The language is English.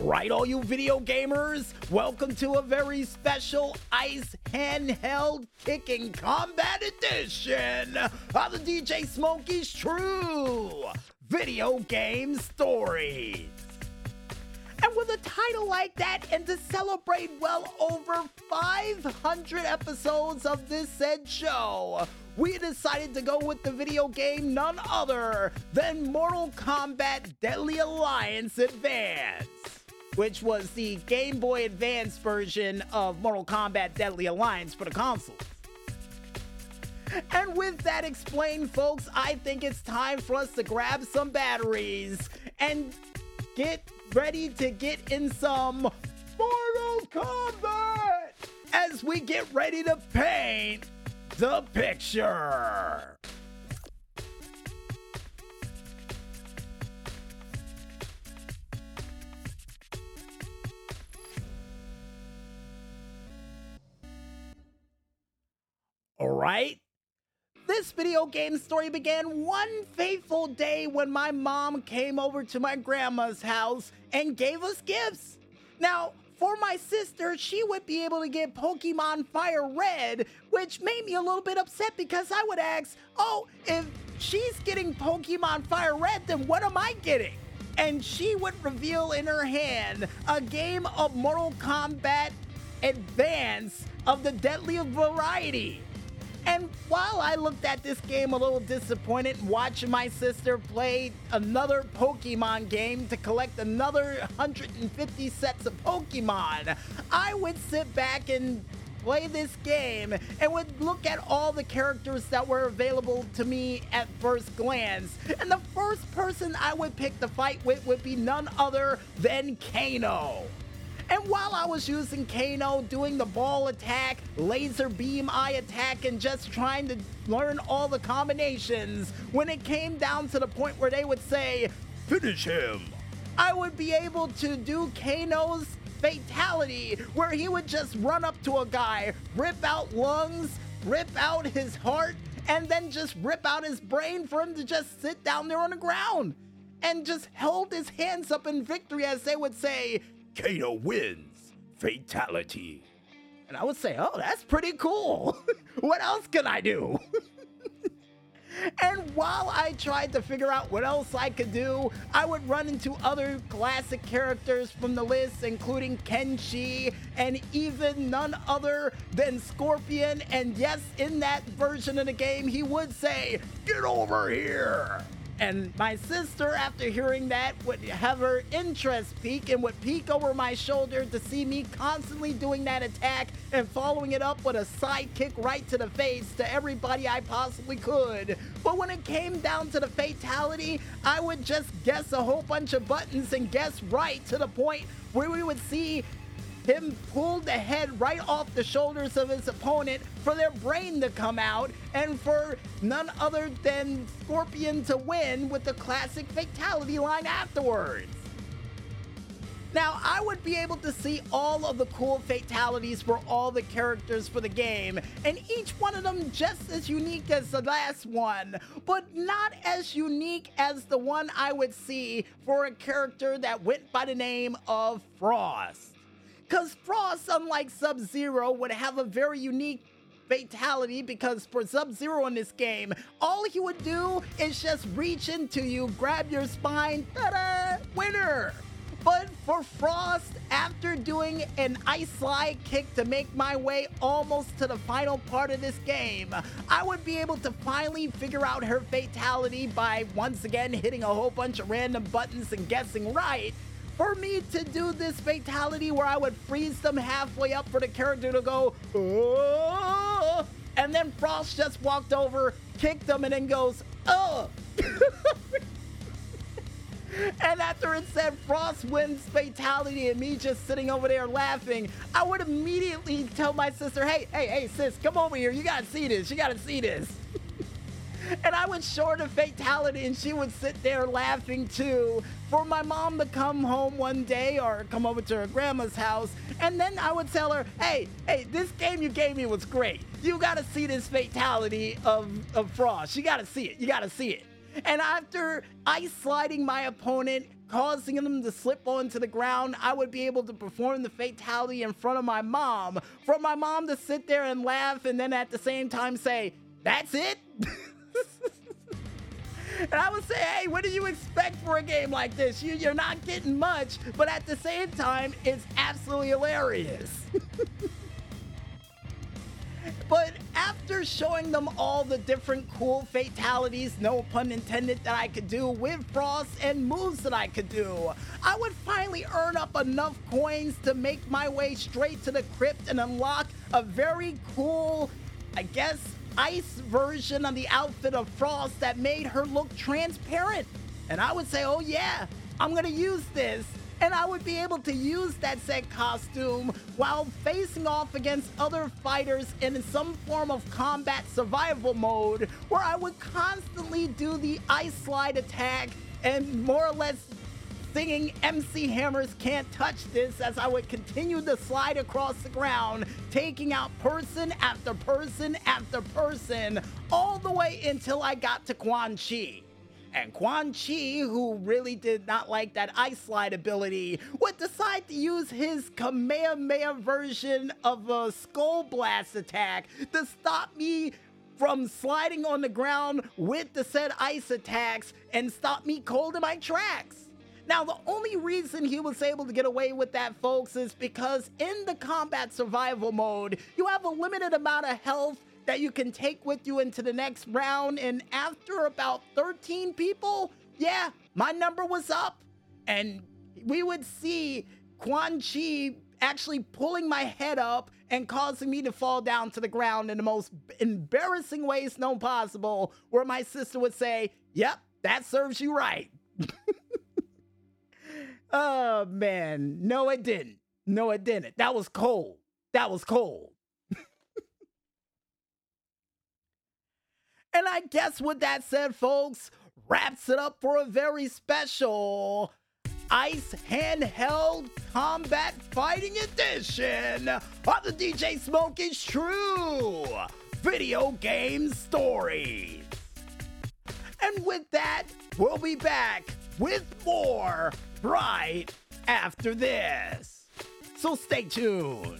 Right, all you video gamers, welcome to a very special Ice Handheld Kicking Combat Edition of the DJ Smokey's True Video Game Stories. And with a title like that, and to celebrate well over 500 episodes of this said show, we decided to go with the video game none other than Mortal Kombat Deadly Alliance Advance, which was the Game Boy Advance version of Mortal Kombat Deadly Alliance for the console. And with that explained, folks, I think it's time for us to grab some batteries and get ready to get in some Mortal Kombat as we get ready to paint the picture. Right. This video game story began one fateful day when my mom came over to my grandma's house and gave us gifts. Now, for my sister, she would be able to get Pokemon Fire Red, which made me a little bit upset because I would ask, oh, if she's getting Pokemon Fire Red, then what am I getting? And she would reveal in her hand a game of Mortal Kombat Advance of the deadly variety. And while I looked at this game a little disappointed watching my sister play another Pokemon game to collect another 150 sets of Pokemon, I would sit back and play this game and would look at all the characters that were available to me at first glance. And the first person I would pick to fight with would be none other than Kano. And while I was using Kano, doing the ball attack, laser beam eye attack, and just trying to learn all the combinations, when it came down to the point where they would say, Finish him, I would be able to do Kano's fatality, where he would just run up to a guy, rip out lungs, rip out his heart, and then just rip out his brain for him to just sit down there on the ground. And just held his hands up in victory, as they would say, Kano wins. Fatality. And I would say, oh, that's pretty cool. what else can I do? and while I tried to figure out what else I could do, I would run into other classic characters from the list, including Kenshi and even none other than Scorpion. And yes, in that version of the game, he would say, Get over here! And my sister, after hearing that, would have her interest peak and would peek over my shoulder to see me constantly doing that attack and following it up with a side kick right to the face to everybody I possibly could. But when it came down to the fatality, I would just guess a whole bunch of buttons and guess right to the point where we would see him pull the head right off the shoulders of his opponent for their brain to come out and for none other than Scorpion to win with the classic fatality line afterwards. Now, I would be able to see all of the cool fatalities for all the characters for the game, and each one of them just as unique as the last one, but not as unique as the one I would see for a character that went by the name of Frost. Because Frost, unlike Sub Zero, would have a very unique fatality because for Sub Zero in this game, all he would do is just reach into you, grab your spine, ta da, winner! But for Frost, after doing an ice slide kick to make my way almost to the final part of this game, I would be able to finally figure out her fatality by once again hitting a whole bunch of random buttons and guessing right for me to do this fatality where I would freeze them halfway up for the character to go, oh, and then Frost just walked over, kicked them, and then goes, oh. and after it said Frost wins fatality and me just sitting over there laughing, I would immediately tell my sister, hey, hey, hey, sis, come over here. You gotta see this. You gotta see this. And I would show her the fatality, and she would sit there laughing too. For my mom to come home one day or come over to her grandma's house, and then I would tell her, "Hey, hey, this game you gave me was great. You got to see this fatality of of Frost. You got to see it. You got to see it." And after ice sliding my opponent, causing them to slip onto the ground, I would be able to perform the fatality in front of my mom. For my mom to sit there and laugh and then at the same time say, That's it? And I would say, hey, what do you expect for a game like this? You, you're not getting much, but at the same time, it's absolutely hilarious. But after showing them all the different cool fatalities, no pun intended, that I could do with Frost and moves that I could do, I would finally earn up enough coins to make my way straight to the crypt and unlock a very cool, I guess, ice version of the outfit of Frost that made her look transparent. And I would say, oh yeah, I'm gonna use this and I would be able to use that said costume while facing off against other fighters in some form of combat survival mode where I would constantly do the ice slide attack and more or less singing MC Hammer's Can't Touch This as I would continue to slide across the ground, taking out person after person after person, all the way until I got to Quan Chi. And Quan Chi, who really did not like that ice slide ability, would decide to use his Kamehameha version of a Skull Blast attack to stop me from sliding on the ground with the said ice attacks and stop me cold in my tracks. Now, the only reason he was able to get away with that, folks, is because in the combat survival mode, you have a limited amount of health that you can take with you into the next round. And after about 13 people, yeah, my number was up. And we would see Quan Chi actually pulling my head up and causing me to fall down to the ground in the most embarrassing ways known possible, where my sister would say, Yep, that serves you right. oh, man. No, it didn't. No, it didn't. That was cold. That was cold. And I guess with that said, folks, wraps it up for a very special Ice Handheld Combat Fighting Edition of the DJ Smokey's True video game stories. And with that, we'll be back with more right after this. So stay tuned.